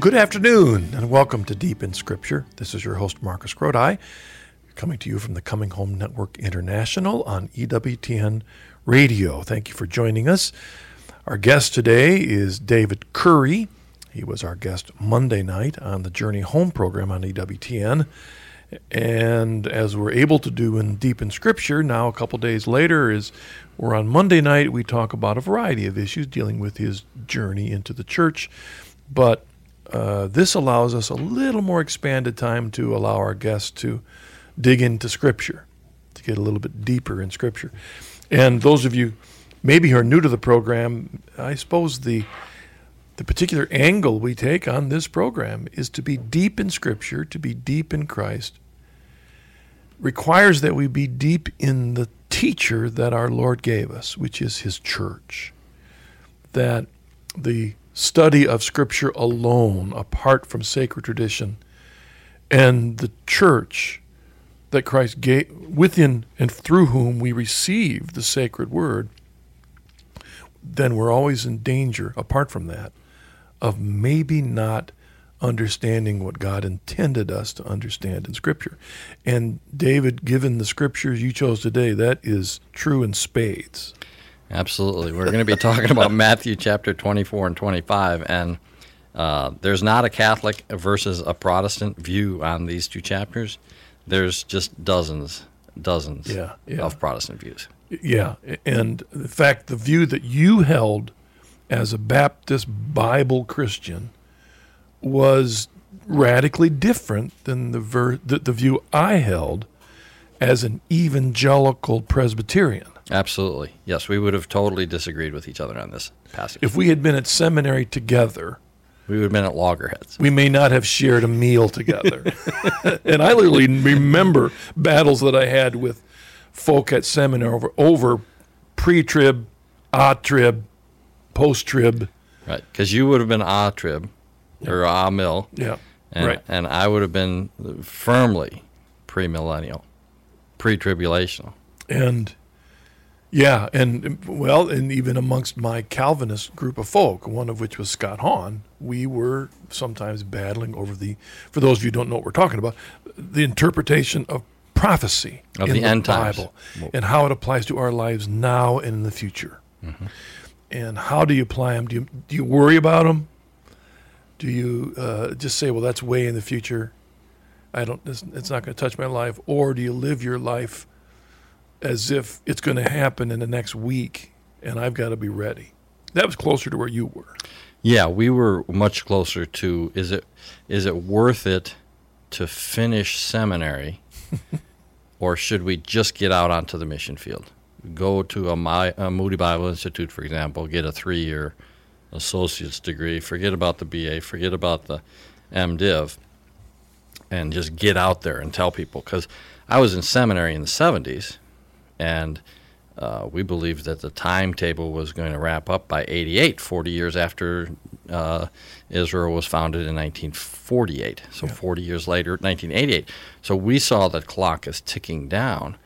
Good afternoon and welcome to Deep in Scripture. This is your host, Marcus Grodi, coming to you from the Coming Home Network International on EWTN Radio. Thank you for joining us. Our guest today is David Currie. He was our guest Monday night on the Journey Home program on EWTN. And as we're able to do in Deep in Scripture, now a couple days later, is we're on Monday night, we talk about a variety of issues dealing with his journey into the church. But uh, this allows us a little more expanded time to allow our guests to dig into Scripture, to get a little bit deeper in Scripture. And those of you maybe who are new to the program, I suppose the the particular angle we take on this program is to be deep in Scripture, to be deep in Christ, requires that we be deep in the teacher that our Lord gave us, which is His church. That the study of Scripture alone, apart from sacred tradition, and the church that Christ gave, within and through whom we receive the sacred word, then we're always in danger, apart from that, of maybe not understanding what God intended us to understand in Scripture. And David, given the Scriptures you chose today, that is true in spades. Absolutely. We're going to be talking about Matthew chapter 24 and 25. And uh, there's not a Catholic versus a Protestant view on these two chapters. There's just dozens, dozens yeah, yeah. of Protestant views. Yeah. And in fact, the view that you held as a Baptist Bible Christian was radically different than the, ver- the, the view I held as an evangelical Presbyterian. Absolutely. Yes, we would have totally disagreed with each other on this passage. If we had been at seminary together, we would have been at loggerheads. We may not have shared a meal together. and I literally remember battles that I had with folk at seminary over, over pre trib, a trib, post trib. Right, because you would have been a trib or a mill. Yeah. And, right. and I would have been firmly pre millennial, pre tribulational. And yeah, and well, and even amongst my Calvinist group of folk, one of which was Scott Hahn, we were sometimes battling over the, for those of you who don't know what we're talking about, the interpretation of prophecy of in the, the end Bible times. and how it applies to our lives now and in the future. Mm-hmm. And how do you apply them? Do you, do you worry about them? Do you uh, just say, well, that's way in the future? I don't, it's, it's not going to touch my life. Or do you live your life as if it's going to happen in the next week and I've got to be ready? That was closer to where you were. Yeah, we were much closer to is it is it worth it to finish seminary or should we just get out onto the mission field? Go to a, My, a Moody Bible Institute, for example, get a three year associate's degree, forget about the BA, forget about the MDiv, and just get out there and tell people. Because I was in seminary in the 70s, and uh, we believed that the timetable was going to wrap up by 88, 40 years after uh, Israel was founded in 1948. So Yeah. 40 years later, 1988. So we saw that clock is ticking down.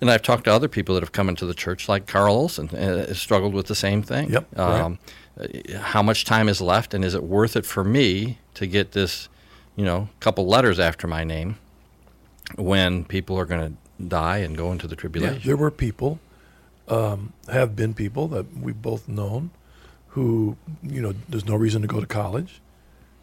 And I've talked to other people that have come into the church, like Carl Olson, uh, struggled with the same thing. Yep, right. Um, uh, How much time is left, and is it worth it for me to get this, you know, couple letters after my name when people are going to die and go into the tribulation. Yeah, there were people, um, have been people that we've both known who, you know, there's no reason to go to college.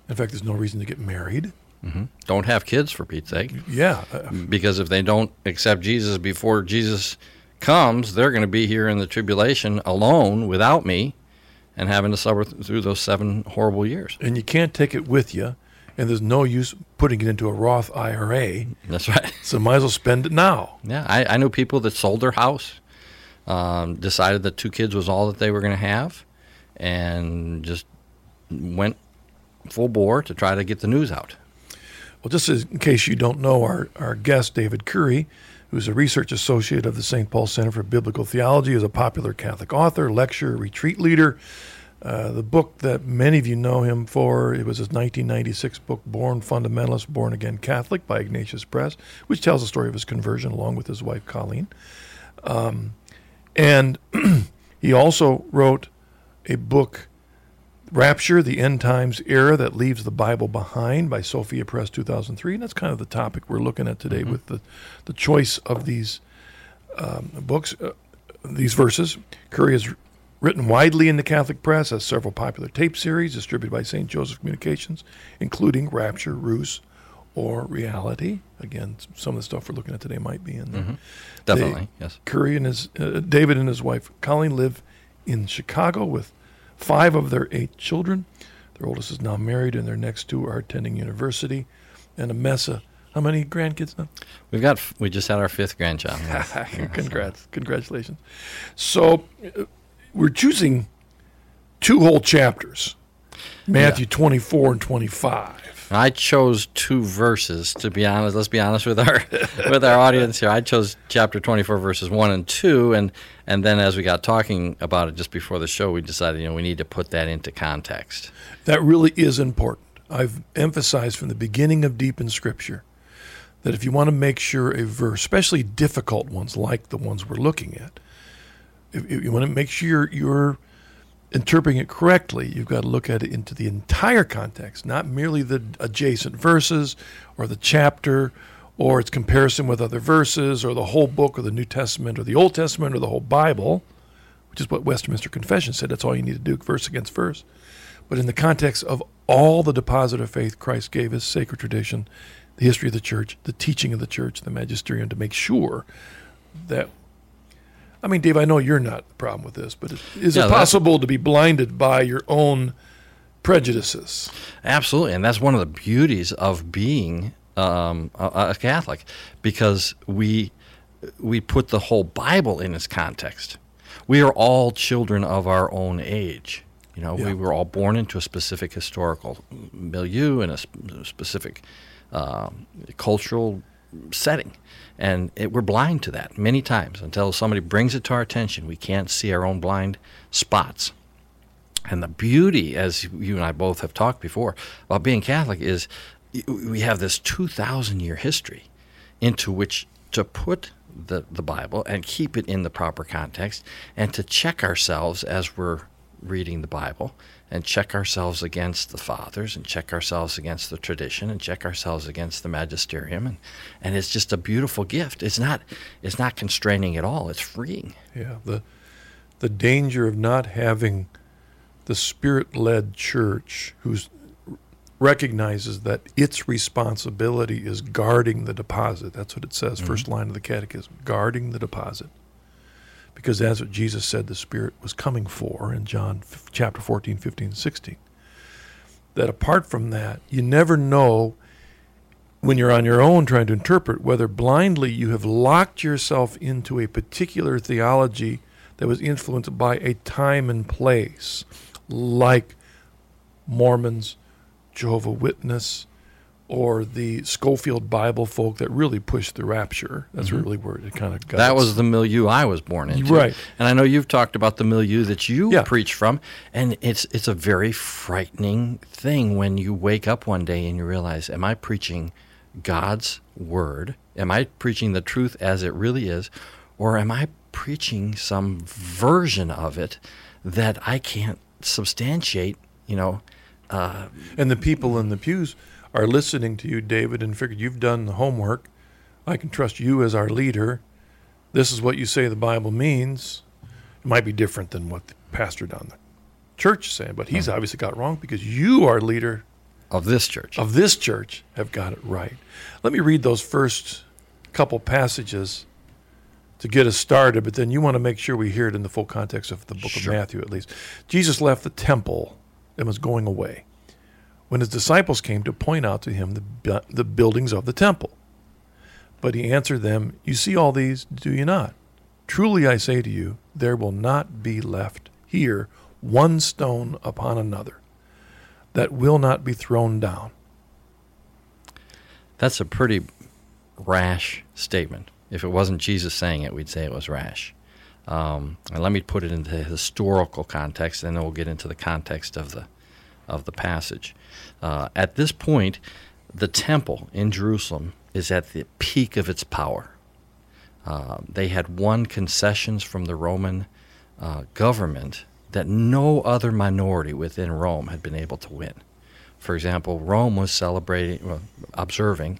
In fact, there's no reason to get married. hmm Don't have kids, for Pete's sake. Yeah. uh, because if they don't accept Jesus before Jesus comes, they're going to be here in the tribulation alone without me and having to suffer th- through those seven horrible years. and you can't take it with you, and there's no use putting it into a Roth IRA. That's right. So might as well spend it now. Yeah, I, I know people that sold their house, um, decided that two kids was all that they were going to have, and just went full bore to try to get the news out. Well, just in case you don't know, our, our guest, David Currie, who's a research associate of the St. Paul Center for Biblical Theology, is a popular Catholic author, lecturer, retreat leader. Uh, the book that many of you know him for, it was his 1996 book, Born Fundamentalist, Born Again Catholic by Ignatius Press, which tells the story of his conversion along with his wife, Colleen. Um, and he also wrote a book Rapture, the End Times Error That Leaves the Bible Behind by Sophia Press 2003. And that's kind of the topic we're looking at today with the, the choice of these um, books, uh, these verses. Currie has written widely in the Catholic press, has several popular tape series distributed by St. Joseph Communications, including Rapture, Ruse, or Reality. Again, some of the stuff we're looking at today might be in there. Mhm. Definitely, yes. Currie and his uh, David and his wife Colleen live in Chicago with five of their eight children. Their oldest is now married, and their next two are attending university. And a mess of how many grandkids now? We've got we just had our fifth grandchild. yes. Congrats, congratulations. So uh, we're choosing two whole chapters, Matthew 24 and 25. I chose two verses to be honest. Let's be honest with our with our audience here. I chose chapter 24 verses 1 and 2 and and then as we got talking about it just before the show we decided you know we need to put that into context. That really is important. I've emphasized from the beginning of Deep in Scripture that if you want to make sure a verse, especially difficult ones like the ones we're looking at, if, if you want to make sure you're, you're interpreting it correctly, you've got to look at it into the entire context, not merely the adjacent verses or the chapter or its comparison with other verses or the whole book or the New Testament or the Old Testament or the whole Bible, which is what Westminster Confession said. That's all you need to do, verse against verse. But in the context of all the deposit of faith Christ gave us, sacred tradition, the history of the church, the teaching of the church, the magisterium, to make sure that I mean, Dave, I know you're not the problem with this, but is, it possible to be blinded by your own prejudices? Absolutely, and that's one of the beauties of being um, a, a Catholic, because we we put the whole Bible in its context. We are all children of our own age. You know, Yeah. we were all born into a specific historical milieu and a specific um, cultural setting, and it, we're blind to that many times until somebody brings it to our attention. We can't see our own blind spots. And the beauty, as you and I both have talked before, about being Catholic is we have this 2,000 year history into which to put the, the Bible and keep it in the proper context and to check ourselves as we're reading the Bible and check ourselves against the fathers and check ourselves against the tradition and check ourselves against the magisterium and, and it's just a beautiful gift. It's not it's not constraining at all. It's freeing. Yeah, the the danger of not having the spirit-led church who's recognizes that its responsibility is guarding the deposit. That's what it says, mm-hmm. first line of the catechism, guarding the deposit. Because that's what Jesus said the Spirit was coming for in John chapter 14, 15, 16. That apart from that, you never know when you're on your own trying to interpret whether blindly you have locked yourself into a particular theology that was influenced by a time and place, like Mormons, Jehovah Witness, or the Scofield Bible folk that really pushed the rapture. That's really where it kind of got. That was the milieu I was born into. Right. And I know you've talked about the milieu that you Yeah. preach from, and it's it's a very frightening thing when you wake up one day and you realize, am I preaching God's word? Am I preaching the truth as it really is, or am I preaching some version of it that I can't substantiate? You know, uh, And the people in the pews are listening to you, David, and figured you've done the homework. I can trust you as our leader. This is what you say the Bible means. It might be different than what the pastor down the church is saying, but he's uh-huh. obviously got it wrong because you, our leader of this church. of this church, have got it right. Let me read those first couple passages to get us started, but then you want to make sure we hear it in the full context of the book Sure. of Matthew, at least. Jesus left the temple and was going away when his disciples came to point out to him the, the buildings of the temple. But he answered them, You see all these, do you not? Truly I say to you, there will not be left here one stone upon another that will not be thrown down. That's a pretty rash statement. If it wasn't Jesus saying it, we'd say it was rash. Um, and let me put it into historical context, and then we'll get into the context of the of the passage. Uh, at this point, the temple in Jerusalem is at the peak of its power. Uh, they had won concessions from the Roman uh, government that no other minority within Rome had been able to win. For example, Rome was celebrating, well, observing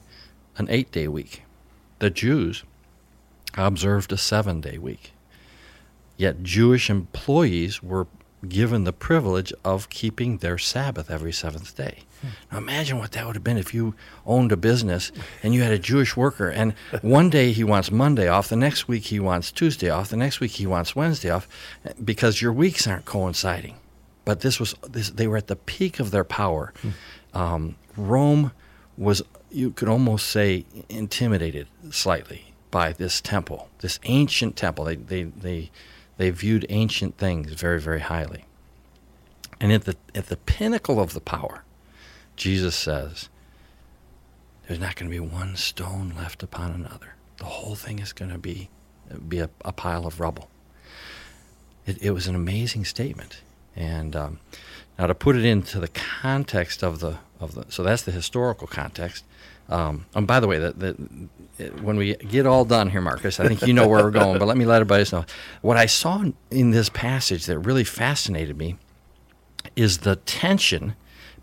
an eight day week. The Jews observed a seven day week. Yet Jewish employees were given the privilege of keeping their Sabbath every seventh day. Now imagine what that would have been if you owned a business and you had a Jewish worker, and one day he wants Monday off, the next week he wants Tuesday off, the next week he wants Wednesday off, because your weeks aren't coinciding. But this was this, they were at the peak of their power. Um, Rome was you could almost say intimidated slightly by this temple, this ancient temple. They they they they viewed ancient things very, very highly. And at the, at the pinnacle of the power, Jesus says, there's not going to be one stone left upon another. The whole thing is going to be, be a, a pile of rubble. It, it, was an amazing statement. And um, now to put it into the context of the, of the so that's the historical context. Um, and by the way, the, the, when we get all done here, Marcus, I think you know where we're going, but let me let everybody know. What I saw in this passage that really fascinated me is the tension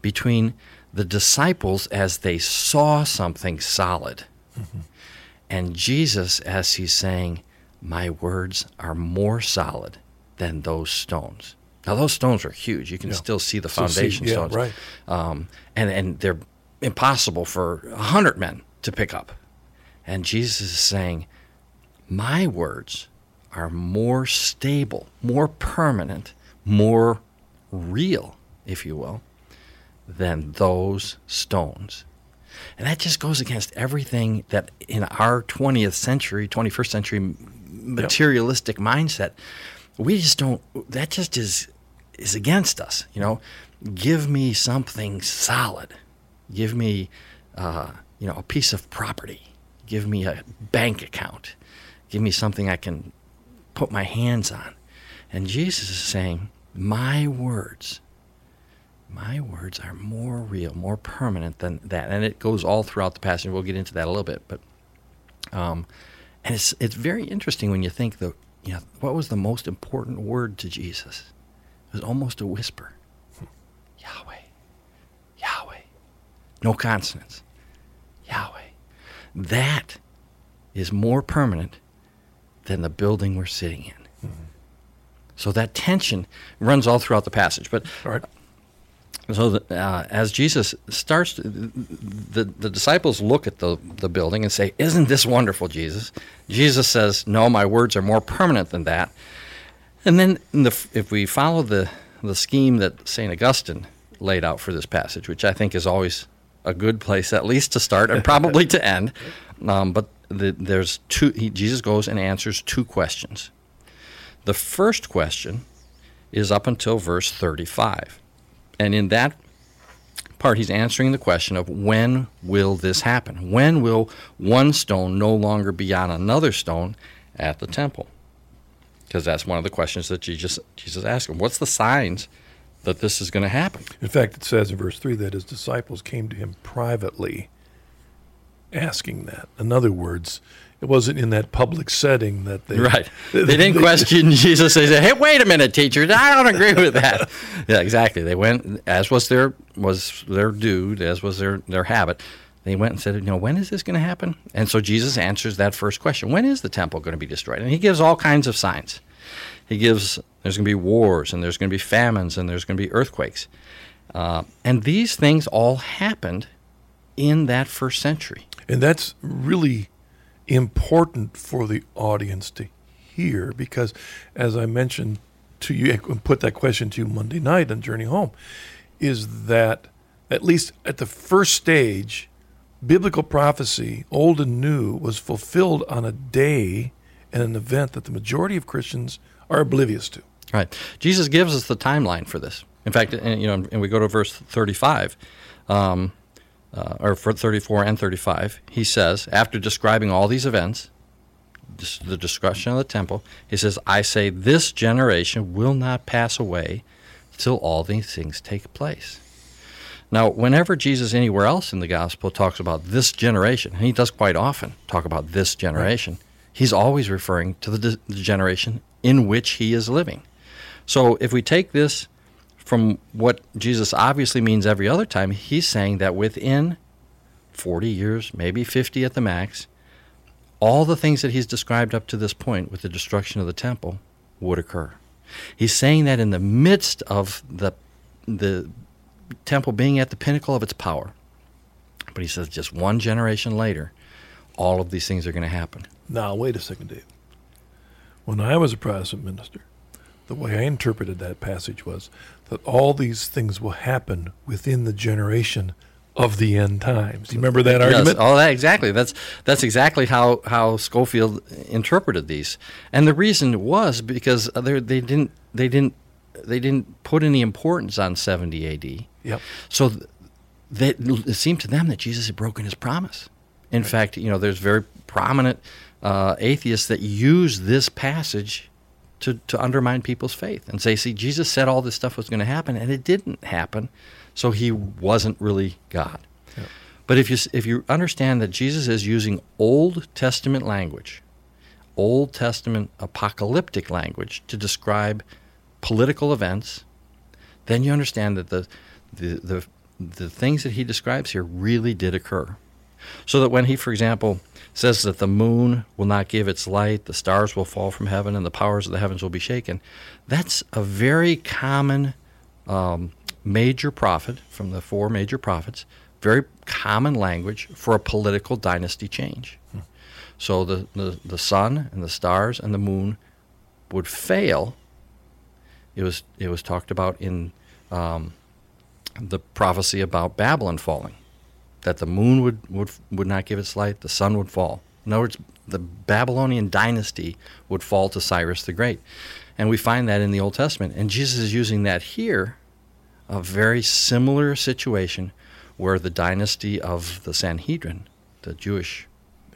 between the disciples as they saw something solid mm-hmm. and Jesus as he's saying, My words are more solid than those stones. Now, those stones are huge. You can yeah. still see the foundation see, yeah, stones. Right. Um, and, and they're impossible for a hundred men to pick up. And Jesus is saying, My words are more stable, more permanent, more real, if you will, than those stones. And that just goes against everything that in our 20th century, 21st century materialistic yep. mindset, we just don't, that just is, is against us. You know, give me something solid. Give me, uh, you know, a piece of property Give me a bank account. Give me something I can put my hands on. And Jesus is saying, My words, my words are more real, more permanent than that. And it goes all throughout the passage. We'll get into that a little bit. But um, and it's it's very interesting when you think the you know what was the most important word to Jesus? It was almost a whisper. Yahweh. Yahweh. No consonants. Yahweh. That is more permanent than the building we're sitting in. Mm-hmm. So that tension runs all throughout the passage. But so the, uh, as Jesus starts, to, the, the disciples look at the, the building and say, Isn't this wonderful, Jesus? Jesus says, No, my words are more permanent than that. And then the, if we follow the, the scheme that St. Augustine laid out for this passage, which I think is always a good place at least to start and probably to end. Um, but the, there's two. He, Jesus goes and answers two questions. The first question is up until verse 35, and in that part, he's answering the question of when will this happen? When will one stone no longer be on another stone at the temple? Because that's one of the questions that Jesus Jesus asked him. What's the signs? That this is going to happen. In fact, it says in verse 3 that his disciples came to him privately asking that. In other words, it wasn't in that public setting that they right. They, they didn't they, question Jesus. They said, "Hey, wait a minute, teacher. I don't agree with that." yeah, exactly. They went as was their was their due, as was their their habit. They went and said, "You know, when is this going to happen?" And so Jesus answers that first question: When is the temple going to be destroyed? And he gives all kinds of signs. He gives there's going to be wars and there's going to be famines and there's going to be earthquakes. Uh, and these things all happened in that first century. And that's really important for the audience to hear because, as I mentioned to you, I put that question to you Monday night on Journey Home, is that at least at the first stage, biblical prophecy, old and new, was fulfilled on a day and an event that the majority of Christians are oblivious to. Right. Jesus gives us the timeline for this. In fact, and, you know, and we go to verse 35, um, uh, or for 34 and 35. He says, after describing all these events, the destruction of the temple, he says, "I say this generation will not pass away till all these things take place." Now, whenever Jesus anywhere else in the gospel talks about this generation, and he does quite often talk about this generation, right. he's always referring to the, the generation in which he is living. So if we take this from what Jesus obviously means every other time, he's saying that within 40 years, maybe 50 at the max, all the things that he's described up to this point with the destruction of the temple would occur. He's saying that in the midst of the the temple being at the pinnacle of its power. But he says just one generation later, all of these things are going to happen. Now, wait a second, Dave. When I was a Protestant minister, the way I interpreted that passage was that all these things will happen within the generation of the end times. Do you remember that Yes. argument? Oh, that exactly. That's that's exactly how how Scofield interpreted these, and the reason was because they they didn't they didn't they didn't put any importance on 70 A.D. Yep. So th- they, it seemed to them that Jesus had broken his promise. In fact, you know, there's very prominent uh, atheists that use this passage to, to undermine people's faith and say, see, Jesus said all this stuff was going to happen, and it didn't happen, so he wasn't really God. Yep. But if you, if you understand that Jesus is using Old Testament language, Old Testament apocalyptic language to describe political events, then you understand that the, the, the, the things that he describes here really did occur. So that when he, for example, says that the moon will not give its light, the stars will fall from heaven, and the powers of the heavens will be shaken, that's a very common um, major prophet from the four major prophets, very common language for a political dynasty change. So the, the, the sun and the stars and the moon would fail. It was it was talked about in um, the prophecy about Babylon falling, that the moon would, would would not give its light, the sun would fall. In other words, the Babylonian dynasty would fall to Cyrus the Great, and we find that in the Old Testament. And Jesus is using that here, a very similar situation where the dynasty of the Sanhedrin, the Jewish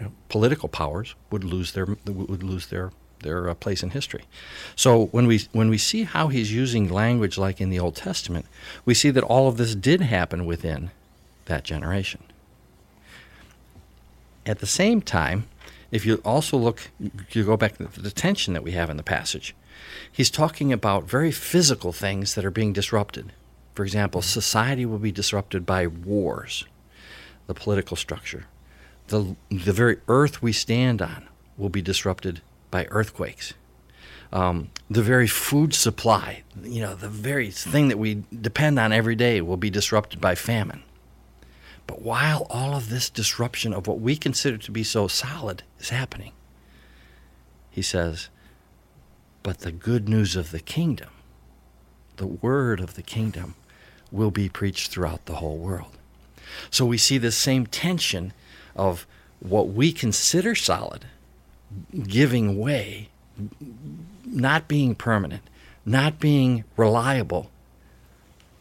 Yep. political powers, would lose their would lose their their uh, place in history. So when we when we see how he's using language like in the Old Testament, we see that all of this did happen within that generation. At the same time, if you also look, you go back to the tension that we have in the passage. He's talking about very physical things that are being disrupted. For example, society will be disrupted by wars, the political structure. The, the very earth we stand on will be disrupted by earthquakes. Um, the very food supply, you know, the very thing that we depend on every day will be disrupted by famine. But while all of this disruption of what we consider to be so solid is happening, he says, but the good news of the kingdom, the word of the kingdom, will be preached throughout the whole world. So we see this same tension of what we consider solid giving way, not being permanent, not being reliable,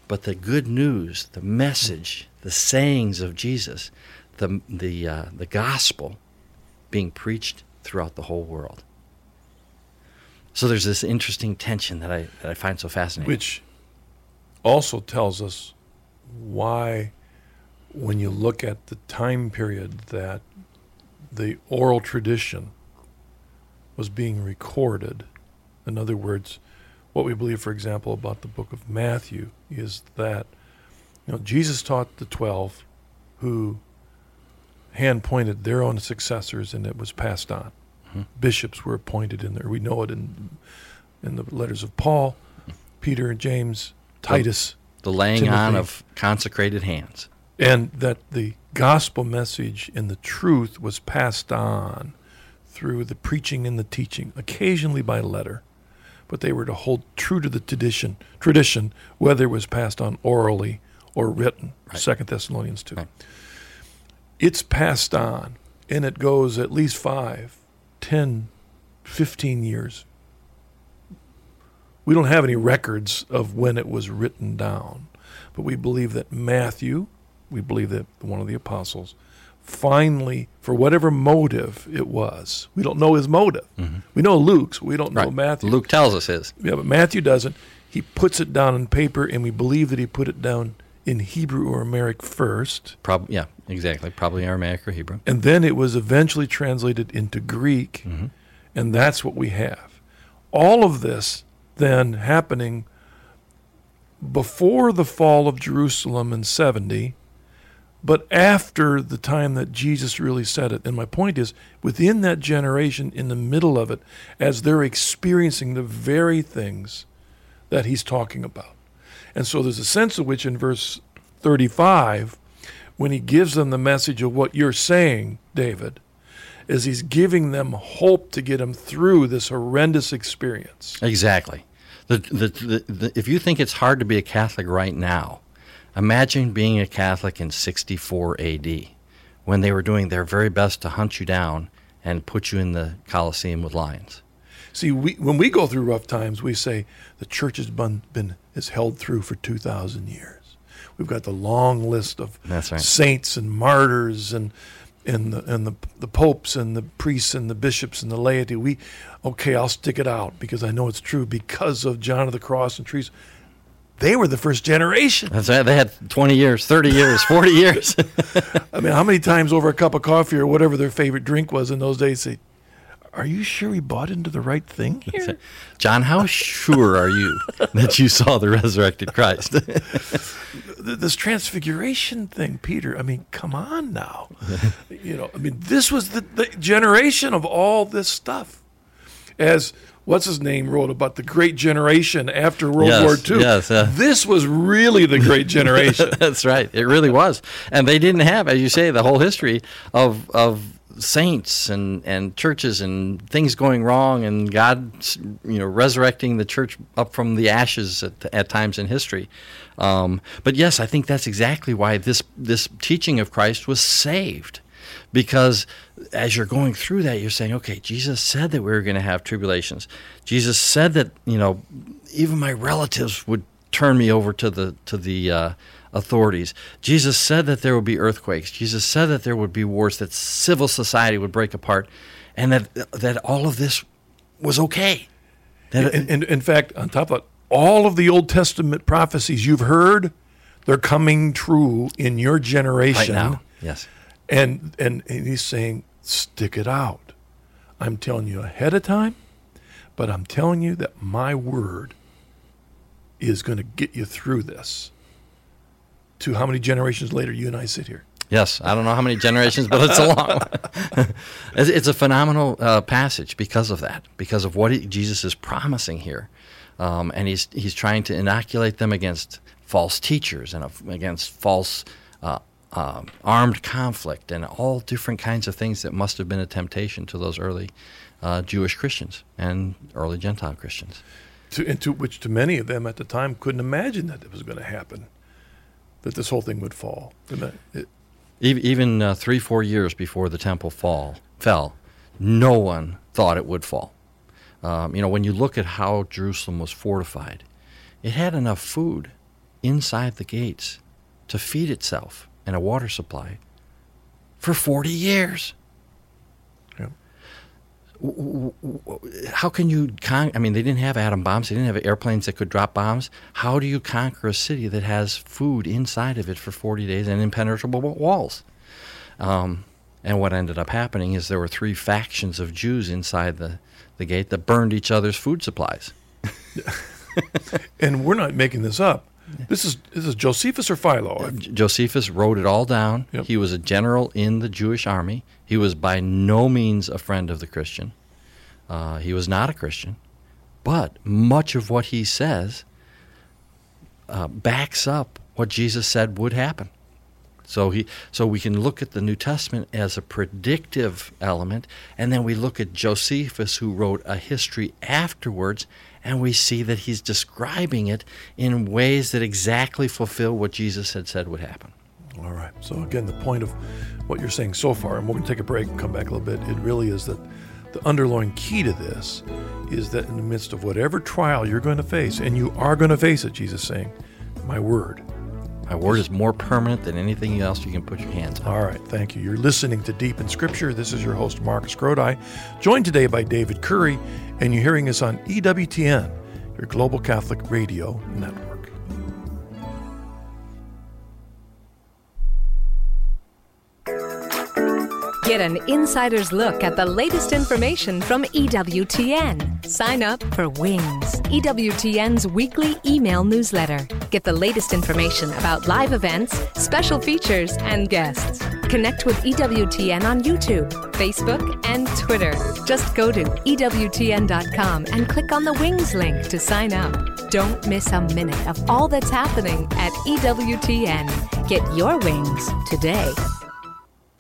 but the good news, the message, the sayings of Jesus, the the uh, the gospel, being preached throughout the whole world. So there's this interesting tension that I that I find so fascinating. Which also tells us why, when you look at the time period that the oral tradition was being recorded, in other words, what we believe, for example, about the book of Matthew is that you know Jesus taught the twelve, who hand pointed their own successors, and it was passed on. Mm-hmm. Bishops were appointed in there. We know it in in the letters of Paul, Peter and James, Titus, the laying on of consecrated hands. and that the gospel message and the truth was passed on through the preaching and the teaching, occasionally by letter, but they were to hold true to the tradition, tradition whether it was passed on orally or written. Right. Second Thessalonians two. Right. It's passed on, and it goes at least five, ten, fifteen years. We don't have any records of when it was written down, but we believe that Matthew, we believe that one of the apostles, finally, for whatever motive it was, we don't know his motive. Mm-hmm. We know Luke's, we don't know Right. Matthew. Luke tells us his. Yeah, but Matthew doesn't. He puts it down on paper, and we believe that he put it down in Hebrew or Aramaic first, Prob- yeah, exactly. Probably Aramaic or Hebrew. and then it was eventually translated into Greek, Mhm. and that's what we have. All of this then happening before the fall of Jerusalem in 70, but after the time that Jesus really said it. And my point is, within that generation, in the middle of it, as they're experiencing the very things that he's talking about. And so there's a sense of which in verse 35, when he gives them the message of what you're saying, David, is he's giving them hope to get them through this horrendous experience. Exactly. The, the, the, the, if you think it's hard to be a Catholic right now, imagine being a Catholic in 64 AD when they were doing their very best to hunt you down and put you in the Colosseum with lions. See, we, when we go through rough times, we say the church has been, been is held through for 2,000 years. We've got the long list of right. saints and martyrs and and the and the the popes and the priests and the bishops and the laity. We okay, I'll stick it out because I know it's true because of John of the Cross and trees. They were the first generation. That's right. They had 20 years, 30 years, 40 years. I mean, how many times over a cup of coffee or whatever their favorite drink was in those days, they are you sure we bought into the right thing here? John, how sure are you that you saw the resurrected Christ? this transfiguration thing, Peter, I mean, come on now. you know, I mean, this was the, the generation of all this stuff. As what's his name wrote about the great generation after World yes, War II. Yes, uh, this was really the great generation. That's right. It really was. And they didn't have, as you say, the whole history of of saints and, and churches and things going wrong and God, you know, resurrecting the church up from the ashes at, at times in history. Um, but yes, I think that's exactly why this this teaching of Christ was saved, because as you're going through that, you're saying, okay, Jesus said that we were going to have tribulations. Jesus said that you know even my relatives would turn me over to the to the uh, authorities. Jesus said that there would be earthquakes. Jesus said that there would be wars, that civil society would break apart, and that that all of this was okay. That and, and in fact, on top of that, all of the Old Testament prophecies you've heard, they're coming true in your generation. Right now. Yes. And, and and he's saying, stick it out. I'm telling you ahead of time, but I'm telling you that my word is going to get you through this to how many generations later you and I sit here. Yes, I don't know how many generations, but it's a long one. it's a phenomenal uh, passage because of that, because of what he, Jesus is promising here. Um, and he's, he's trying to inoculate them against false teachers and against false uh, uh, armed conflict and all different kinds of things that must have been a temptation to those early uh, Jewish Christians and early Gentile Christians. To, and to which to many of them at the time couldn't imagine that it was going to happen that this whole thing would fall. It, even uh, three, four years before the temple fall fell, no one thought it would fall. Um, you know, when you look at how Jerusalem was fortified, it had enough food inside the gates to feed itself and a water supply for 40 years how can you con- I mean, they didn't have atom bombs. They didn't have airplanes that could drop bombs. How do you conquer a city that has food inside of it for 40 days and impenetrable walls? Um, and what ended up happening is there were three factions of Jews inside the, the gate that burned each other's food supplies. and we're not making this up. This is this is Josephus or Philo. Josephus wrote it all down. Yep. He was a general in the Jewish army. He was by no means a friend of the Christian. Uh, he was not a Christian, but much of what he says uh, backs up what Jesus said would happen. So he, so we can look at the New Testament as a predictive element, and then we look at Josephus, who wrote a history afterwards, and we see that he's describing it in ways that exactly fulfill what Jesus had said would happen. All right. So again, the point of what you're saying so far, and we're going to take a break and come back a little bit. It really is that the underlying key to this is that in the midst of whatever trial you're going to face, and you are going to face it, Jesus saying, "My word." My word is more permanent than anything else you can put your hands on. All right, thank you. You're listening to Deep in Scripture. This is your host, Marcus Grodi, joined today by David Currie, and you're hearing us on EWTN, your Global Catholic Radio Network. Get an insider's look at the latest information from EWTN. Sign up for Wings, EWTN's weekly email newsletter. Get the latest information about live events, special features, and guests. Connect with EWTN on YouTube, Facebook, and Twitter. Just go to EWTN.com and click on the Wings link to sign up. Don't miss a minute of all that's happening at EWTN. Get your wings today.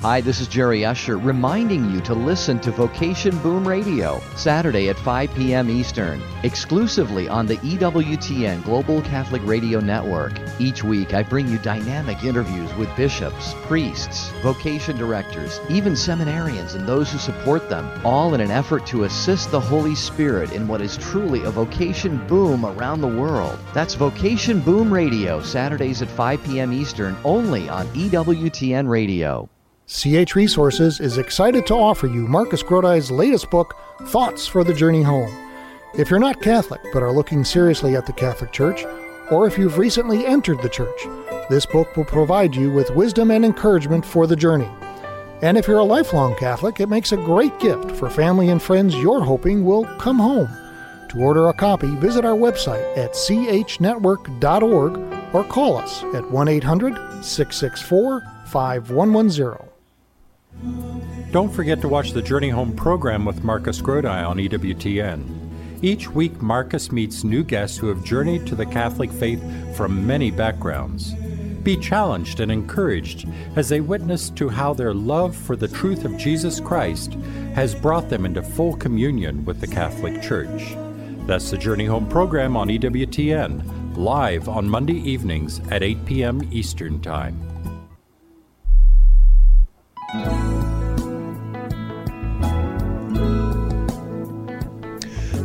Hi, this is Jerry Usher reminding you to listen to Vocation Boom Radio Saturday at 5 p.m. Eastern, exclusively on the EWTN Global Catholic Radio Network. Each week, I bring you dynamic interviews with bishops, priests, vocation directors, even seminarians and those who support them, all in an effort to assist the Holy Spirit in what is truly a vocation boom around the world. That's Vocation Boom Radio, Saturdays at 5 p.m. Eastern, only on EWTN Radio. CH Resources is excited to offer you Marcus Grodi's latest book, Thoughts for the Journey Home. If you're not Catholic but are looking seriously at the Catholic Church, or if you've recently entered the Church, this book will provide you with wisdom and encouragement for the journey. And if you're a lifelong Catholic, it makes a great gift for family and friends you're hoping will come home. To order a copy, visit our website at chnetwork.org or call us at 1 800 664 5110. Don't forget to watch the Journey Home program with Marcus Grodi on EWTN. Each week, Marcus meets new guests who have journeyed to the Catholic faith from many backgrounds. Be challenged and encouraged as they witness to how their love for the truth of Jesus Christ has brought them into full communion with the Catholic Church. That's the Journey Home program on EWTN, live on Monday evenings at 8 p.m. Eastern Time.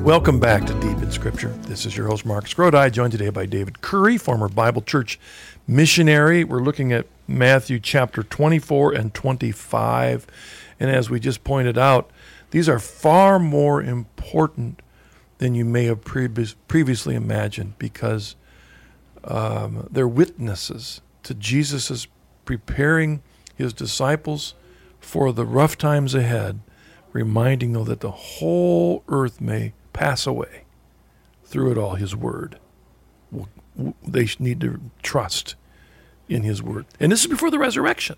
Welcome back to Deep in Scripture. This is your host, Marcus Grodi, joined today by David Currie, former Bible Church missionary. We're looking at Matthew chapter 24 and 25. And as we just pointed out, these are far more important than you may have previous, previously imagined because um, they're witnesses to Jesus' preparing his disciples for the rough times ahead, reminding them that the whole earth may pass away. Through it all, His Word. They need to trust in His Word, and this is before the resurrection.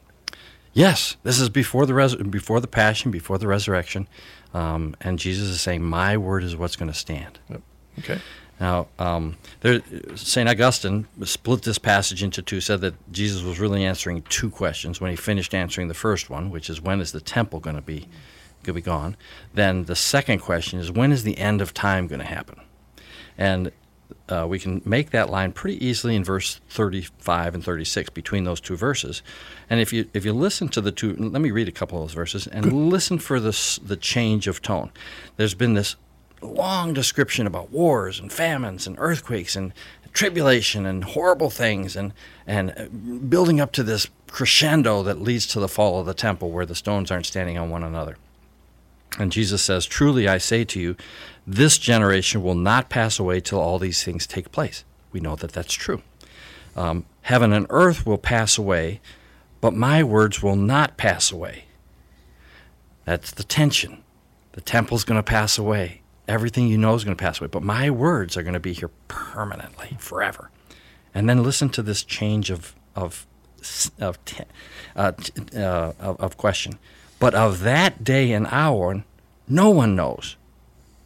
Yes, this is before the res- before the passion, before the resurrection, um, and Jesus is saying, "My word is what's going to stand." Yep. Okay. Now, um, St. Augustine split this passage into two, said that Jesus was really answering two questions. When he finished answering the first one, which is when is the temple going to be going to be gone, then the second question is when is the end of time going to happen? And uh, we can make that line pretty easily in verse 35 and 36 between those two verses. And if you if you listen to the two, let me read a couple of those verses and listen for this the change of tone. There's been this long description about wars and famines and earthquakes and tribulation and horrible things and and building up to this crescendo that leads to the fall of the temple where the stones aren't standing on one another. And Jesus says, Truly I say to you, this generation will not pass away till all these things take place. We know that that's true. Um, heaven and earth will pass away, but my words will not pass away. That's the tension. The temple's going to pass away. Everything you know is going to pass away, but my words are going to be here permanently, forever. And then listen to this change of of of, uh, uh, of, of question. But of that day and hour, no one knows,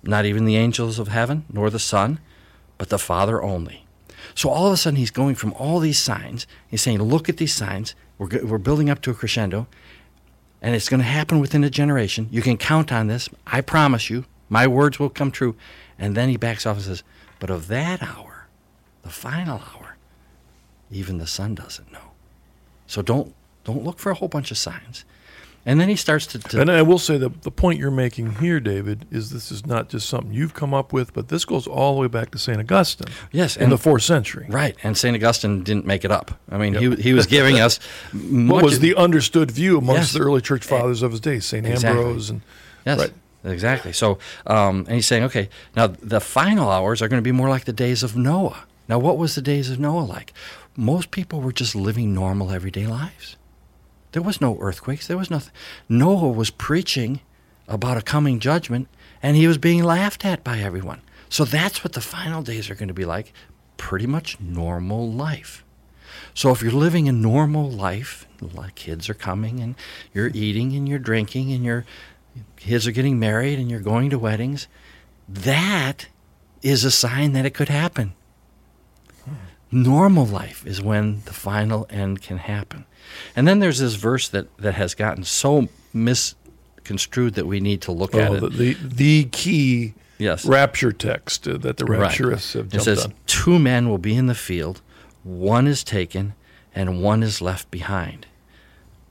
not even the angels of heaven, nor the Son, but the Father only. So all of a sudden, he's going from all these signs. He's saying, Look at these signs. We're, we're building up to a crescendo, and it's going to happen within a generation. You can count on this. I promise you, my words will come true. And then he backs off and says, But of that hour, the final hour, even the sun doesn't know. So don't, don't look for a whole bunch of signs. And then he starts to, to, And I will say that the point you're making here, David, is this is not just something you've come up with, but this goes all the way back to St. Augustine. Yes. In the fourth century. Right. And St. Augustine didn't make it up. I mean, yep. he, he was giving us. what was the understood view amongst yes. the early church fathers of his day, St. Exactly. Ambrose and. Yes. Right. Exactly. So, um, and he's saying, okay, now the final hours are going to be more like the days of Noah. Now, what was the days of Noah like? Most people were just living normal everyday lives There was no earthquakes. There was nothing. Noah was preaching about a coming judgment, and he was being laughed at by everyone. So that's what the final days are going to be like pretty much normal life. So if you're living a normal life, like kids are coming and you're eating and you're drinking and your kids are getting married and you're going to weddings, that is a sign that it could happen. Normal life is when the final end can happen. And then there's this verse that, that has gotten so misconstrued that we need to look at Oh, it. the, the key Yes. rapture text uh, that the Right. rapturists have It says, on. Two men will be in the field, one is taken, and one is left behind.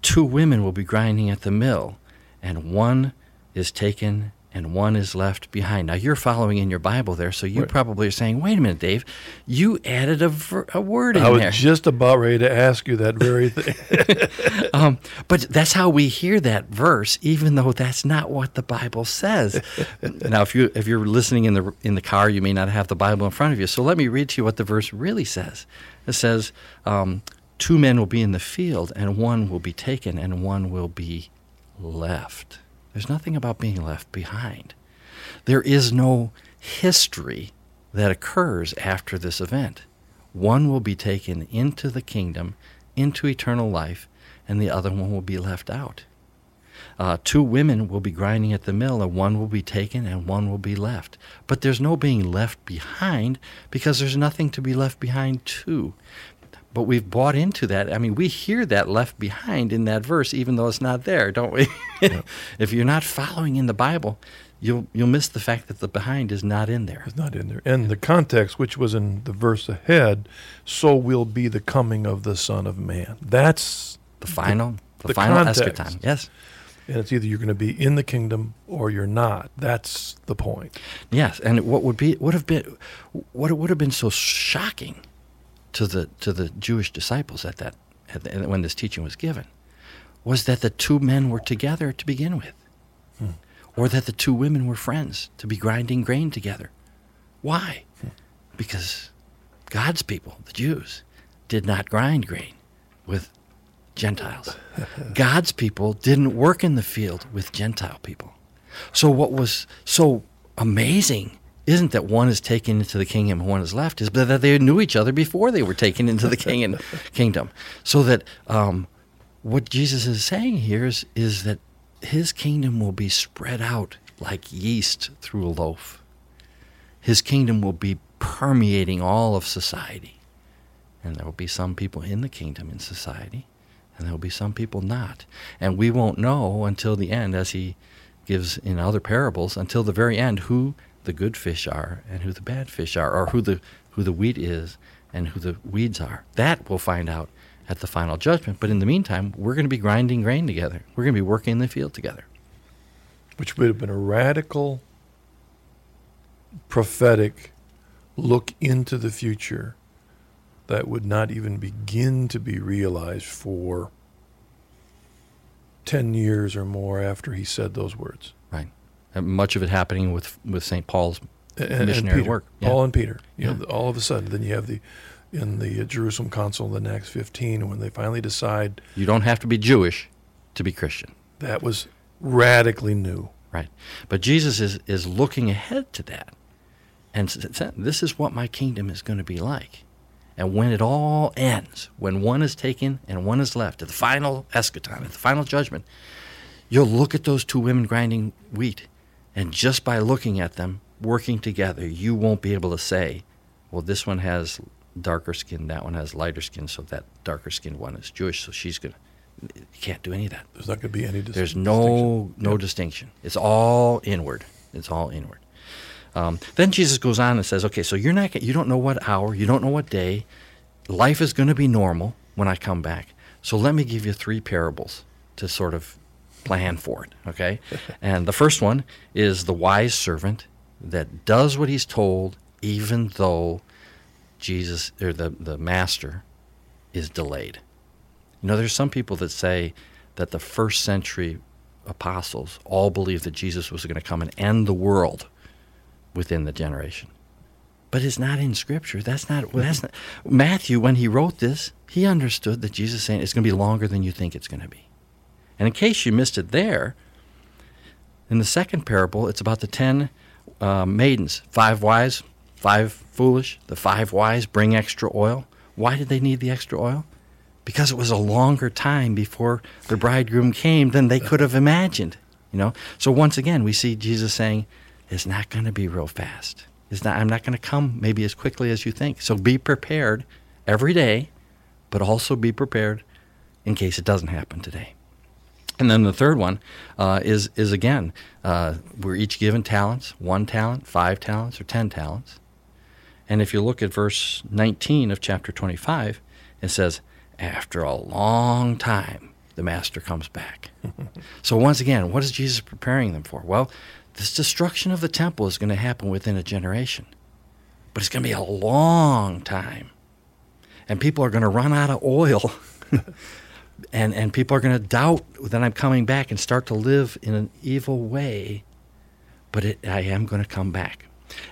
Two women will be grinding at the mill, and one is taken and one is left behind. Now you're following in your Bible there, so you Right. probably are saying, "Wait a minute, Dave, you added a, ver- a word in there." I was there." just about ready to ask you that very thing. Um, but that's how we hear that verse, even though that's not what the Bible says. now, if you if you're listening in the in the car, you may not have the Bible in front of you. So let me read to you what the verse really says. It says, um, two men will be in the field, and one will be taken, and one will be left." There's nothing about being left behind. There is no history that occurs after this event. One will be taken into the kingdom, into eternal life, and the other one will be left out. Uh, two women will be grinding at the mill, and one will be taken and one will be left. But there's no being left behind because there's nothing to be left behind to. But we've bought into that. I mean, we hear that left behind in that verse, even though it's not there, don't we? if you're not following in the Bible, you'll you'll miss the fact that the behind is not in there. It's not in there. And the context, which was in the verse ahead, so will be the coming of the Son of Man. That's The final, the, the final context. eschaton. Yes, and it's either you're going to be in the kingdom or you're not. That's the point. yes. And what would be would have been what it would have been so shocking to the to the Jewish disciples at that at the, when this teaching was given was that the two men were together to begin with, hmm. or that the two women were friends to be grinding grain together. Why? Hmm. Because God's people, the Jews, did not grind grain with Gentiles. God's people didn't work in the field with Gentile people. So what was so amazing isn't that one is taken into the kingdom and one is left, is that they knew each other before they were taken into the king and kingdom. So that um, what Jesus is saying here is, is that his kingdom will be spread out like yeast through a loaf. His kingdom will be permeating all of society. And there will be some people in the kingdom in society, and there will be some people not. And we won't know until the end, as he gives in other parables, until the very end, who the good fish are and who the bad fish are, or who the who the wheat is and who the weeds are. That we'll find out at the final judgment. But in the meantime, we're going to be grinding grain together. We're going to be working in the field together. which would have been a radical, prophetic look into the future that would not even begin to be realized for 10 years or more after he said those words. And much of it happening with with St. Paul's And- and missionary Peter, work. Yeah. Paul and Peter. You Yeah. know, all of a sudden, then you have the in the uh, Jerusalem Council in Acts 15 when they finally decide You don't have to be Jewish to be Christian. that was radically new. Right. But Jesus is, is looking ahead to that. And this is what my kingdom is going to be like. And when it all ends, when one is taken and one is left, at the final eschaton, at the final judgment, you'll look at those two women grinding wheat. And just by looking at them working together, you won't be able to say, well, this one has darker skin, that one has lighter skin, so that darker skinned one is Jewish, so she's going to. You can't do any of that. There's not going to be any dis- There's distinction. no no Yeah. distinction. It's all inward. It's all inward. Um, then Jesus goes on and says, "Okay, so you're not you don't know what hour, you don't know what day. Life is going to be normal when I come back. So let me give you three parables to sort of plan for it. Okay, and the first one is the wise servant that does what he's told, even though Jesus or the the master is delayed. You know, there's some people that say that the first century apostles all believed that Jesus was going to come and end the world within the generation. But it's not in Scripture. That's not. Well, that's not. Matthew, when he wrote this, he understood that Jesus saying it's going to be longer than you think it's going to be. And in case you missed it there, in the second parable, it's about the ten uh, maidens, five wise, five foolish. The five wise bring extra oil. Why did they need the extra oil? Because it was a longer time before the bridegroom came than they could have imagined. You know. So once again, we see Jesus saying, "It's not going to be real fast. It's not. I'm not going to come maybe as quickly as you think. So be prepared every day, but also be prepared in case it doesn't happen today." And then the third one uh, is is again uh, we're each given talents, one talent, five talents, or ten talents. And if you look at verse 19 of chapter 25, it says, "After a long time, the master comes back." so once again, what is Jesus preparing them for? Well, this destruction of the temple is going to happen within a generation, but it's going to be a long time, and people are going to run out of oil. and and people are going to doubt that I'm coming back and start to live in an evil way. But it, I am going to come back.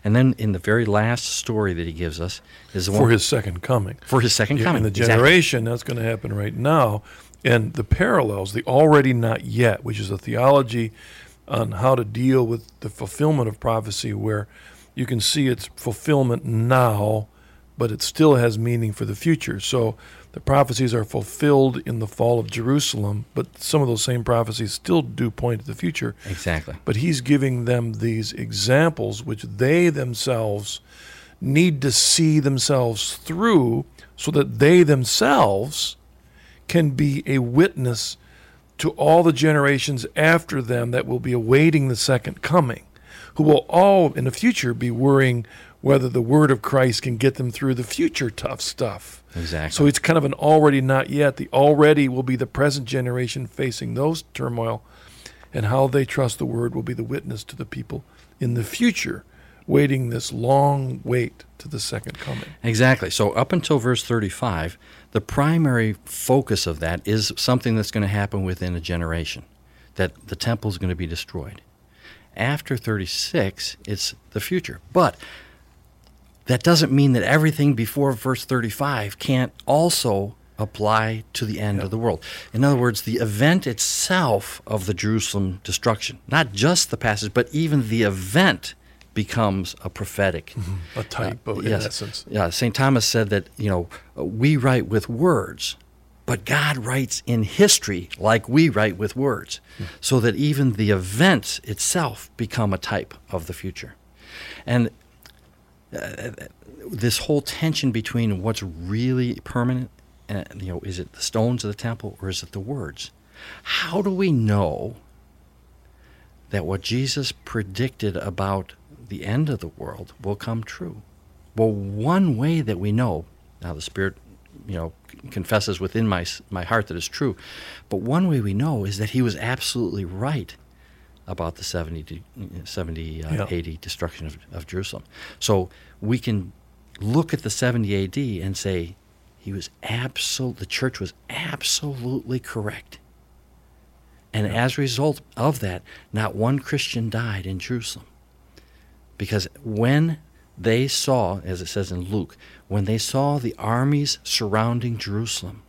And then in the very last story that he gives us is the for one his second coming. for his second Yeah, coming. In the Exactly. generation, that's going to happen right now. And the parallels, the already not yet, which is a theology on how to deal with the fulfillment of prophecy, where you can see its fulfillment now, but it still has meaning for the future. So the prophecies are fulfilled in the fall of Jerusalem, but some of those same prophecies still do point to the future. Exactly. But he's giving them these examples which they themselves need to see themselves through so that they themselves can be a witness to all the generations after them that will be awaiting the second coming, who will all in the future be worrying whether the word of Christ can get them through the future tough stuff. Exactly. So it's kind of an already not yet. The already will be the present generation facing those turmoil, and how they trust the word will be the witness to the people in the future, waiting this long wait to the second coming. Exactly. So up until verse 35, the primary focus of that is something that's going to happen within a generation, that the temple is going to be destroyed. After 36, it's the future. But that doesn't mean that everything before verse 35 can't also apply to the end of the world. In other words, the event itself of the Jerusalem destruction, not just the passage, but even the event becomes a prophetic mm-hmm. A uh, typo, in yes. essence. Yeah, St. Thomas said that, you know, we write with words, but God writes in history like we write with words, hmm. so that even the events itself become a type of the future. And uh, this whole tension between what's really permanent, and, you know, is it the stones of the temple or is it the words? How do we know that what Jesus predicted about the end of the world will come true? Well, one way that we know, now the Spirit, you know, confesses within my, my heart that it's true, but one way we know is that he was absolutely right about the 70, to- 70 uh, Yeah. AD destruction of, of Jerusalem. So we can look at the 70 AD and say he was absolute, the church was absolutely correct. And as a result of that, not one Christian died in Jerusalem. Because when they saw, as it says in Luke, when they saw the armies surrounding Jerusalem,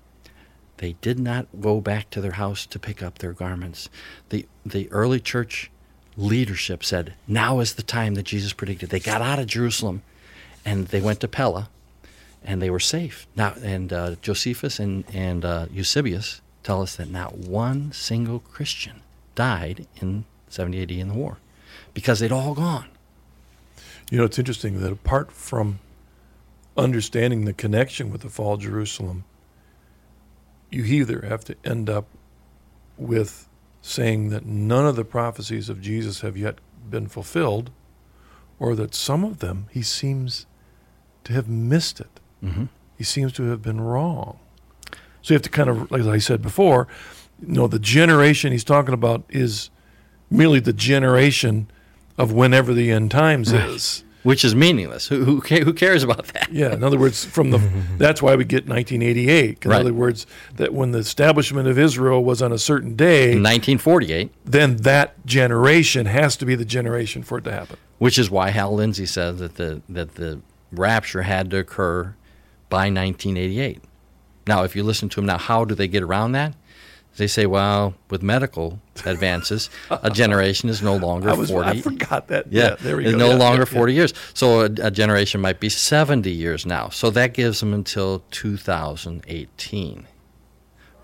they did not go back to their house to pick up their garments. The, the early church leadership said, now is the time that Jesus predicted. They got out of Jerusalem and they went to Pella and they were safe. Now, and uh, Josephus and, and uh, Eusebius tell us that not one single Christian died in 70 AD in the war because they'd all gone. You know, it's interesting that apart from understanding the connection with the fall of Jerusalem, you either have to end up with saying that none of the prophecies of Jesus have yet been fulfilled, or that some of them he seems to have missed it. Mm-hmm. He seems to have been wrong. So you have to kind of, like I said before, you know, the generation he's talking about is merely the generation of whenever the end times is. Which is meaningless. Who, who, who cares about that? Yeah, in other words, from the that's why we get 1988. In Right. other words, that when the establishment of Israel was on a certain day, In 1948, then that generation has to be the generation for it to happen. which is why Hal Lindsey says that the, that the rapture had to occur by 1988. Now, if you listen to him now, how do they get around that? They say, well, with medical advances, a generation is no longer was 40. I forgot that. Yeah, there we it's go. no Yeah, longer yeah, yeah. 40 years. So a, a generation might be 70 years now. So that gives them until 2018.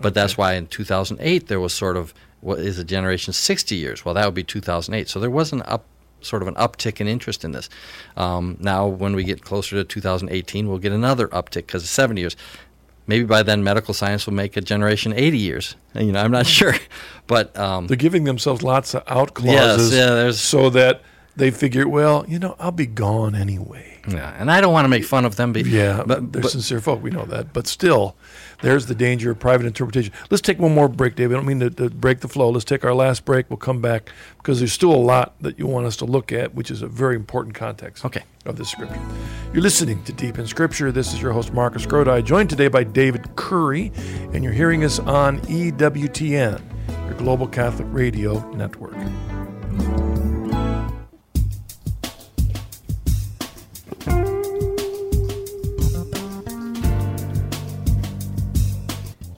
But that's why in 2008 there was sort of what is a generation 60 years. Well, that would be 2008. So there was an up sort of an uptick in interest in this. Um, now, when we get closer to 2018, we'll get another uptick because of 70 years. Maybe by then, medical science will make a generation 80 years. You know, I'm not sure, but um, They're giving themselves lots of out Yes, clauses yeah, there's- so that they figure, well, you know, I'll be gone anyway. yeah. And I don't want to make fun of them. Be, Yeah, but, they're but sincere folk. We know that, but still, there's the danger of private interpretation. Let's take one more break, David. I don't mean to, to break the flow. Let's take our last break. We'll come back because there's still a lot that you want us to look at, which is a very important context. Okay. Of this scripture. You're listening to Deep in Scripture. This is your host Marcus Grodi, joined today by David Currie, and you're hearing us on EWTN, your Global Catholic Radio Network.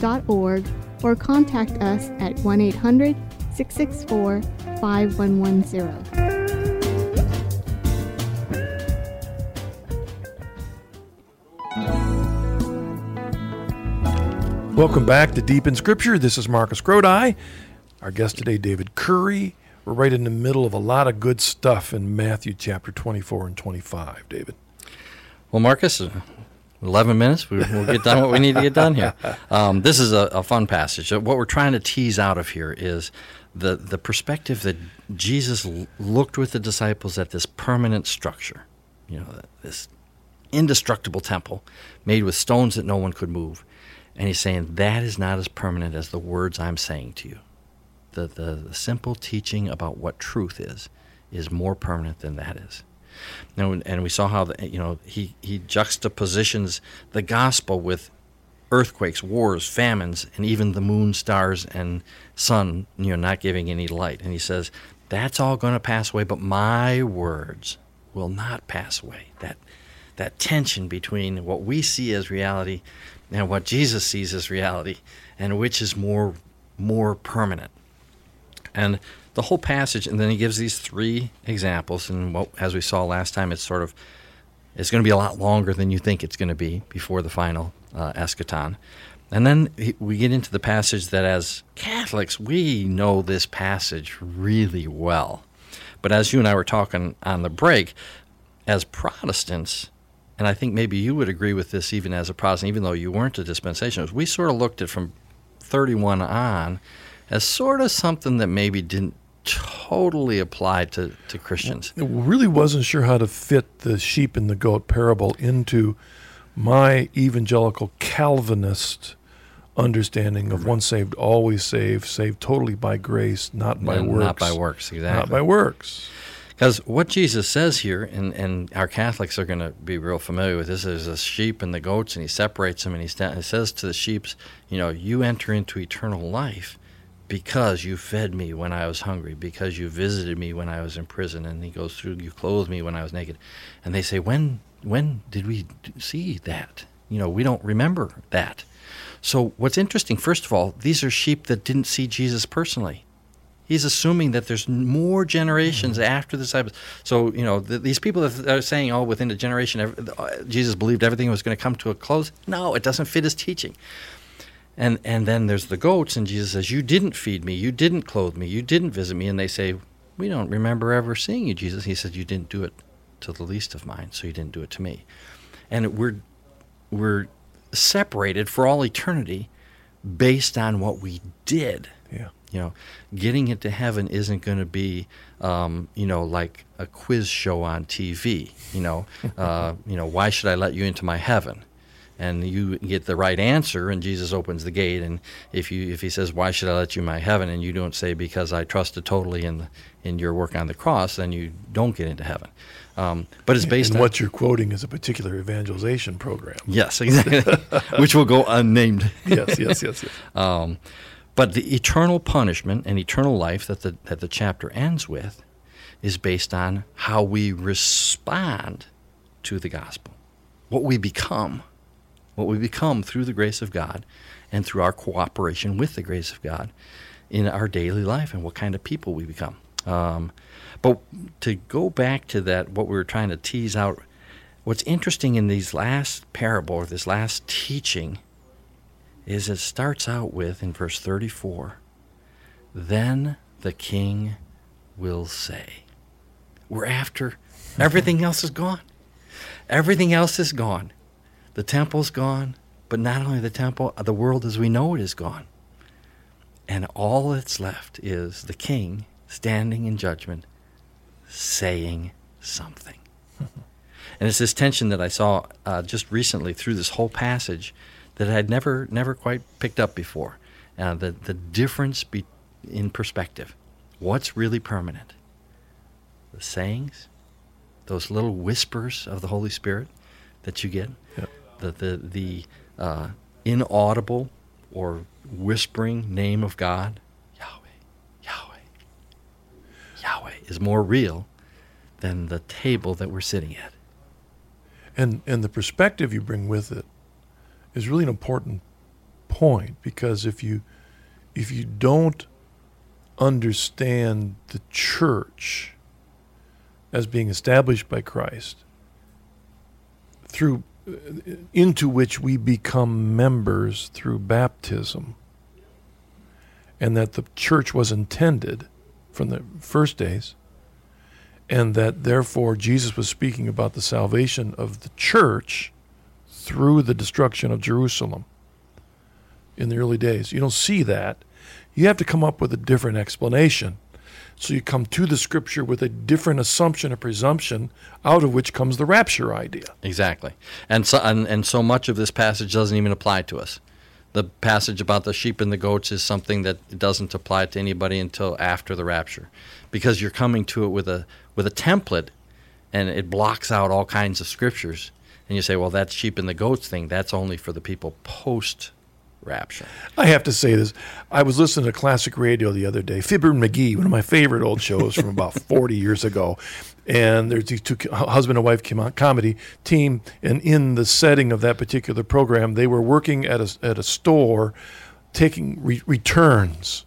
www.chnetwork.org or contact us at 1 800 664 5110. Welcome back to Deep in Scripture. This is Marcus Grodi. Our guest today, David Currie. We're right in the middle of a lot of good stuff in Matthew chapter 24 and 25, David. Well, Marcus, 11 minutes. We, we'll get done what we need to get done here. Um, this is a, a fun passage. What we're trying to tease out of here is the, the perspective that Jesus l- looked with the disciples at this permanent structure, you know, this indestructible temple made with stones that no one could move. And he's saying, that is not as permanent as the words I'm saying to you. The, the, the simple teaching about what truth is is more permanent than that is. And, and we saw how the, you know he, he juxtapositions the gospel with earthquakes, wars, famines, and even the moon, stars, and sun, you know, not giving any light. And he says, that's all going to pass away, but my words will not pass away. That that tension between what we see as reality and what Jesus sees as reality, and which is more more permanent. And the whole passage, and then he gives these three examples. And what, as we saw last time, it's sort of it's going to be a lot longer than you think it's going to be before the final uh, eschaton. And then he, we get into the passage that, as Catholics, we know this passage really well. But as you and I were talking on the break, as Protestants, and I think maybe you would agree with this even as a Protestant, even though you weren't a dispensationalist, we sort of looked at from 31 on as sort of something that maybe didn't totally apply to, to Christians. I really wasn't sure how to fit the sheep and the goat parable into my evangelical Calvinist understanding of once saved, always saved, saved totally by grace, not by And works. Not by works, exactly. Not by works. Because what Jesus says here, and, and our Catholics are going to be real familiar with this, is the sheep and the goats, and he separates them, and he, sta- he says to the sheep, you know, you enter into eternal life because you fed me when I was hungry, because you visited me when I was in prison, and he goes through, you clothed me when I was naked. And they say, when, when did we see that? You know, we don't remember that. So what's interesting, first of all, these are sheep that didn't see Jesus personally he's assuming that there's more generations after the disciples. So you know th- these people that are saying, "Oh, within a generation, ev- uh, Jesus believed everything was going to come to a close." No, it doesn't fit his teaching. And and then there's the goats, and Jesus says, "You didn't feed me, you didn't clothe me, you didn't visit me." And they say, "We don't remember ever seeing you, Jesus." He said, "You didn't do it to the least of mine, so you didn't do it to me." And we're we're separated for all eternity based on what we did. Yeah. You know, getting into heaven isn't going to be, um, you know, like a quiz show on TV. You know, uh, you know, why should I let you into my heaven? And you get the right answer, and Jesus opens the gate. And if you if he says, "Why should I let you in my heaven?" and you don't say, "Because I trusted totally in the, in your work on the cross," then you don't get into heaven. Um, but it's based and on what you're quoting is a particular evangelization program. yes, exactly, which will go unnamed. yes, yes, yes, yes. Um, but the eternal punishment and eternal life that the that the chapter ends with is based on how we respond to the gospel, what we become, what we become through the grace of God, and through our cooperation with the grace of God in our daily life, and what kind of people we become. Um, but to go back to that, what we were trying to tease out, what's interesting in these last parable or this last teaching is it starts out with in verse 34 then the king will say. We're after everything else is gone. Everything else is gone the temple's gone but not only the temple the world as we know it is gone and all that's left is the king standing in judgment saying something and it's this tension that i saw uh, just recently through this whole passage that I had never never quite picked up before. Uh, the the difference be, in perspective. What's really permanent? The sayings, those little whispers of the Holy Spirit that you get, Yep. The the the uh, inaudible or whispering name of God, Yahweh, Yahweh, Yahweh is more real than the table that we're sitting at. And and the perspective you bring with it is really an important point because if you if you don't understand the church as being established by Christ through into which we become members through baptism and that the church was intended from the first days and that therefore Jesus was speaking about the salvation of the church through the destruction of Jerusalem in the early days. You don't see that. You have to come up with a different explanation. So you come to the scripture with a different assumption or presumption, out of which comes the rapture idea. Exactly, and so and, and so much of this passage doesn't even apply to us. The passage about the sheep and the goats is something that doesn't apply to anybody until after the rapture, because you're coming to it with a with a template, and it blocks out all kinds of scriptures. And you say, well, that sheep and the goats thing, that's only for the people post rapture. I have to say this. I was listening to classic radio the other day. Fibber McGee, one of my favorite old shows from about 40 years ago. And there's these two husband and wife comedy team, and in the setting of that particular program, they were working at a at a store, taking re- returns,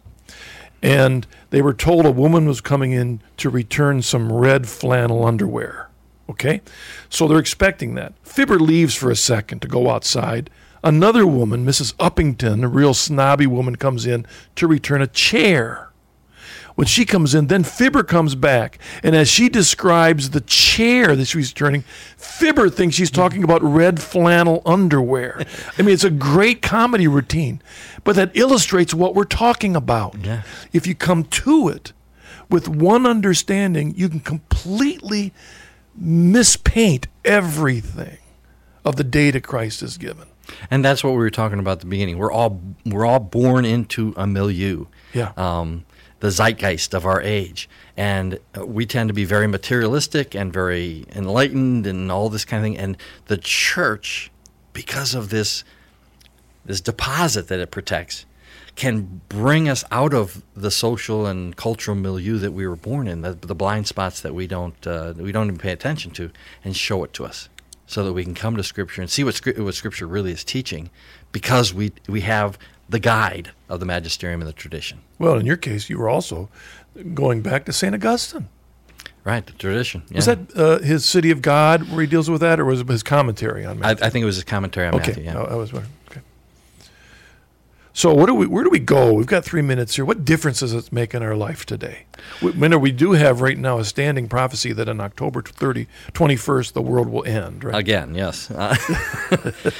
and they were told a woman was coming in to return some red flannel underwear. Okay, so they're expecting that. Fibber leaves for a second to go outside. Another woman, Mrs. Uppington, a real snobby woman, comes in to return a chair. When she comes in, then Fibber comes back. And as she describes the chair that she's returning, Fibber thinks she's talking about red flannel underwear. I mean, it's a great comedy routine, but that illustrates what we're talking about. Yeah. If you come to it with one understanding, you can completely mispaint everything of the data Christ has given. And that's what we were talking about at the beginning. We're all we're all born into a milieu. Yeah. Um, the zeitgeist of our age, and uh, we tend to be very materialistic and very enlightened and all this kind of thing. And the church, because of this this deposit that it protects, can bring us out of the social and cultural milieu that we were born in, the, the blind spots that we don't uh, we don't even pay attention to, and show it to us, so that we can come to Scripture and see what what Scripture really is teaching, because we we have the guide of the magisterium and the tradition. Well, in your case, you were also going back to St. Augustine. Right, the tradition. Was that uh, his City of God where he deals with that, or was it his commentary on I, Matthew? I think it was his commentary on okay, Matthew. Yeah. I, I was wondering. So, what do we? Where do we go? We've got three minutes here. What difference does it make in our life today? We, we we do have right now a standing prophecy that on October 30, 21st, the world will end. Right? Again, yes. Uh,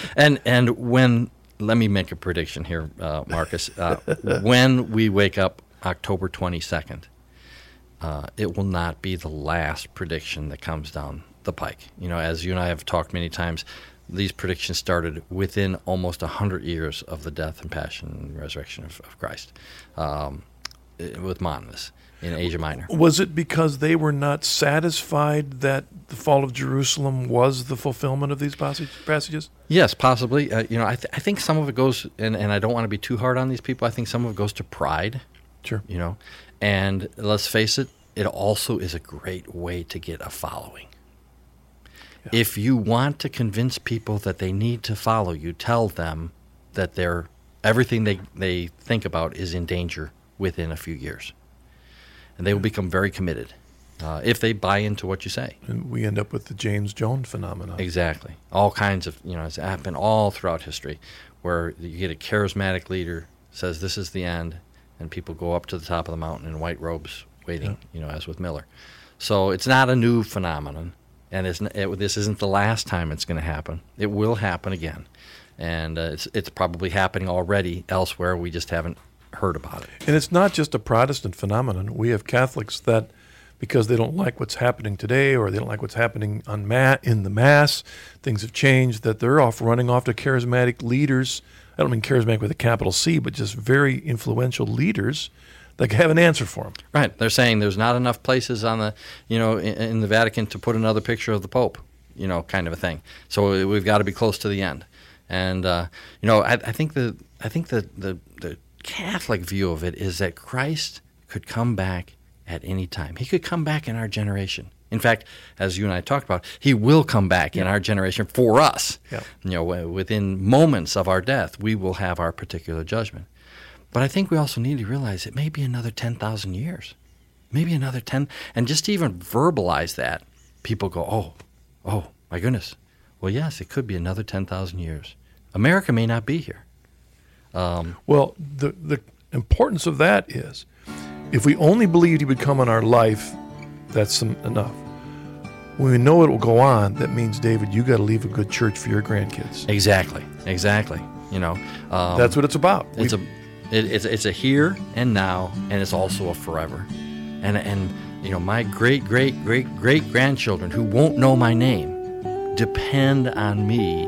and and when let me make a prediction here, uh, Marcus. Uh, when we wake up October twenty second, uh, it will not be the last prediction that comes down the pike. You know, as you and I have talked many times, these predictions started within almost 100 years of the death and passion and resurrection of, of Christ um, eh, with Montanus in Asia Minor. Was it because they were not satisfied that the fall of Jerusalem was the fulfillment of these passage, passages? Yes, possibly. Uh, you know, I, th- I think some of it goes, and, and I don't want to be too hard on these people. I think some of it goes to pride. Sure. You know, and let's face it, it also is a great way to get a following. Yeah. If you want to convince people that they need to follow you, tell them that they're everything they, they think about is in danger within a few years. And they will become very committed uh, if they buy into what you say. And we end up with the James Jones phenomenon. Exactly. All kinds of, you know, it's happened all throughout history where you get a charismatic leader says this is the end, and people go up to the top of the mountain in white robes waiting, yeah. you know, as with Miller. So it's not a new phenomenon, and it, this isn't the last time it's going to happen. It will happen again, and uh, it's it's probably happening already elsewhere. We just haven't heard about it. And it's not just a Protestant phenomenon. We have Catholics that, because they don't like what's happening today, or they don't like what's happening on ma- in the mass, things have changed. That they're off running off to charismatic leaders. I don't mean charismatic with a capital C, but just very influential leaders that have an answer for them. Right. They're saying there's not enough places on the, you know, in, in the Vatican to put another picture of the Pope, you know, kind of a thing. So we've got to be close to the end. And uh, you know, I, I, think the I think the, the the Catholic view of it is that Christ could come back at any time. He could come back in our generation. In fact, as you and I talked about, he will come back in our generation for us. Yeah. You know, within moments of our death, we will have our particular judgment. But I think we also need to realize it may be another 10,000 years. Maybe another 10 and just to even verbalize that, people go, "Oh, oh, my goodness." Well, yes, it could be another 10,000 years. America may not be here. Um, well, the the importance of that is, if we only believed he would come in our life, that's enough. When we know it will go on, that means David, you got to leave a good church for your grandkids. Exactly, exactly. You know, um, that's what it's about. It's we, a it, it's it's a here and now, and it's also a forever. And and you know, my great great great great grandchildren who won't know my name depend on me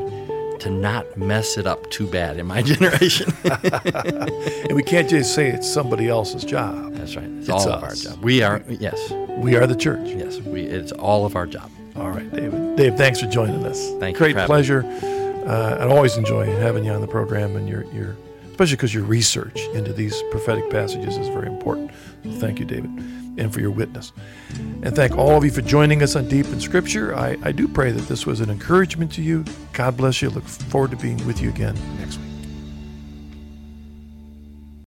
to not mess it up too bad in my generation. and we can't just say it's somebody else's job. That's right. It's, it's all us. of our job. We are yes. We are the church. Yes, we. It's all of our job. All right, David. Dave, thanks for joining us. Thank Great pleasure. Uh, I always enjoy having you on the program, and your your especially because your research into these prophetic passages is very important. So thank you, David and for your witness. And thank all of you for joining us on Deep in Scripture. I, I do pray that this was an encouragement to you. God bless you. Look forward to being with you again next week.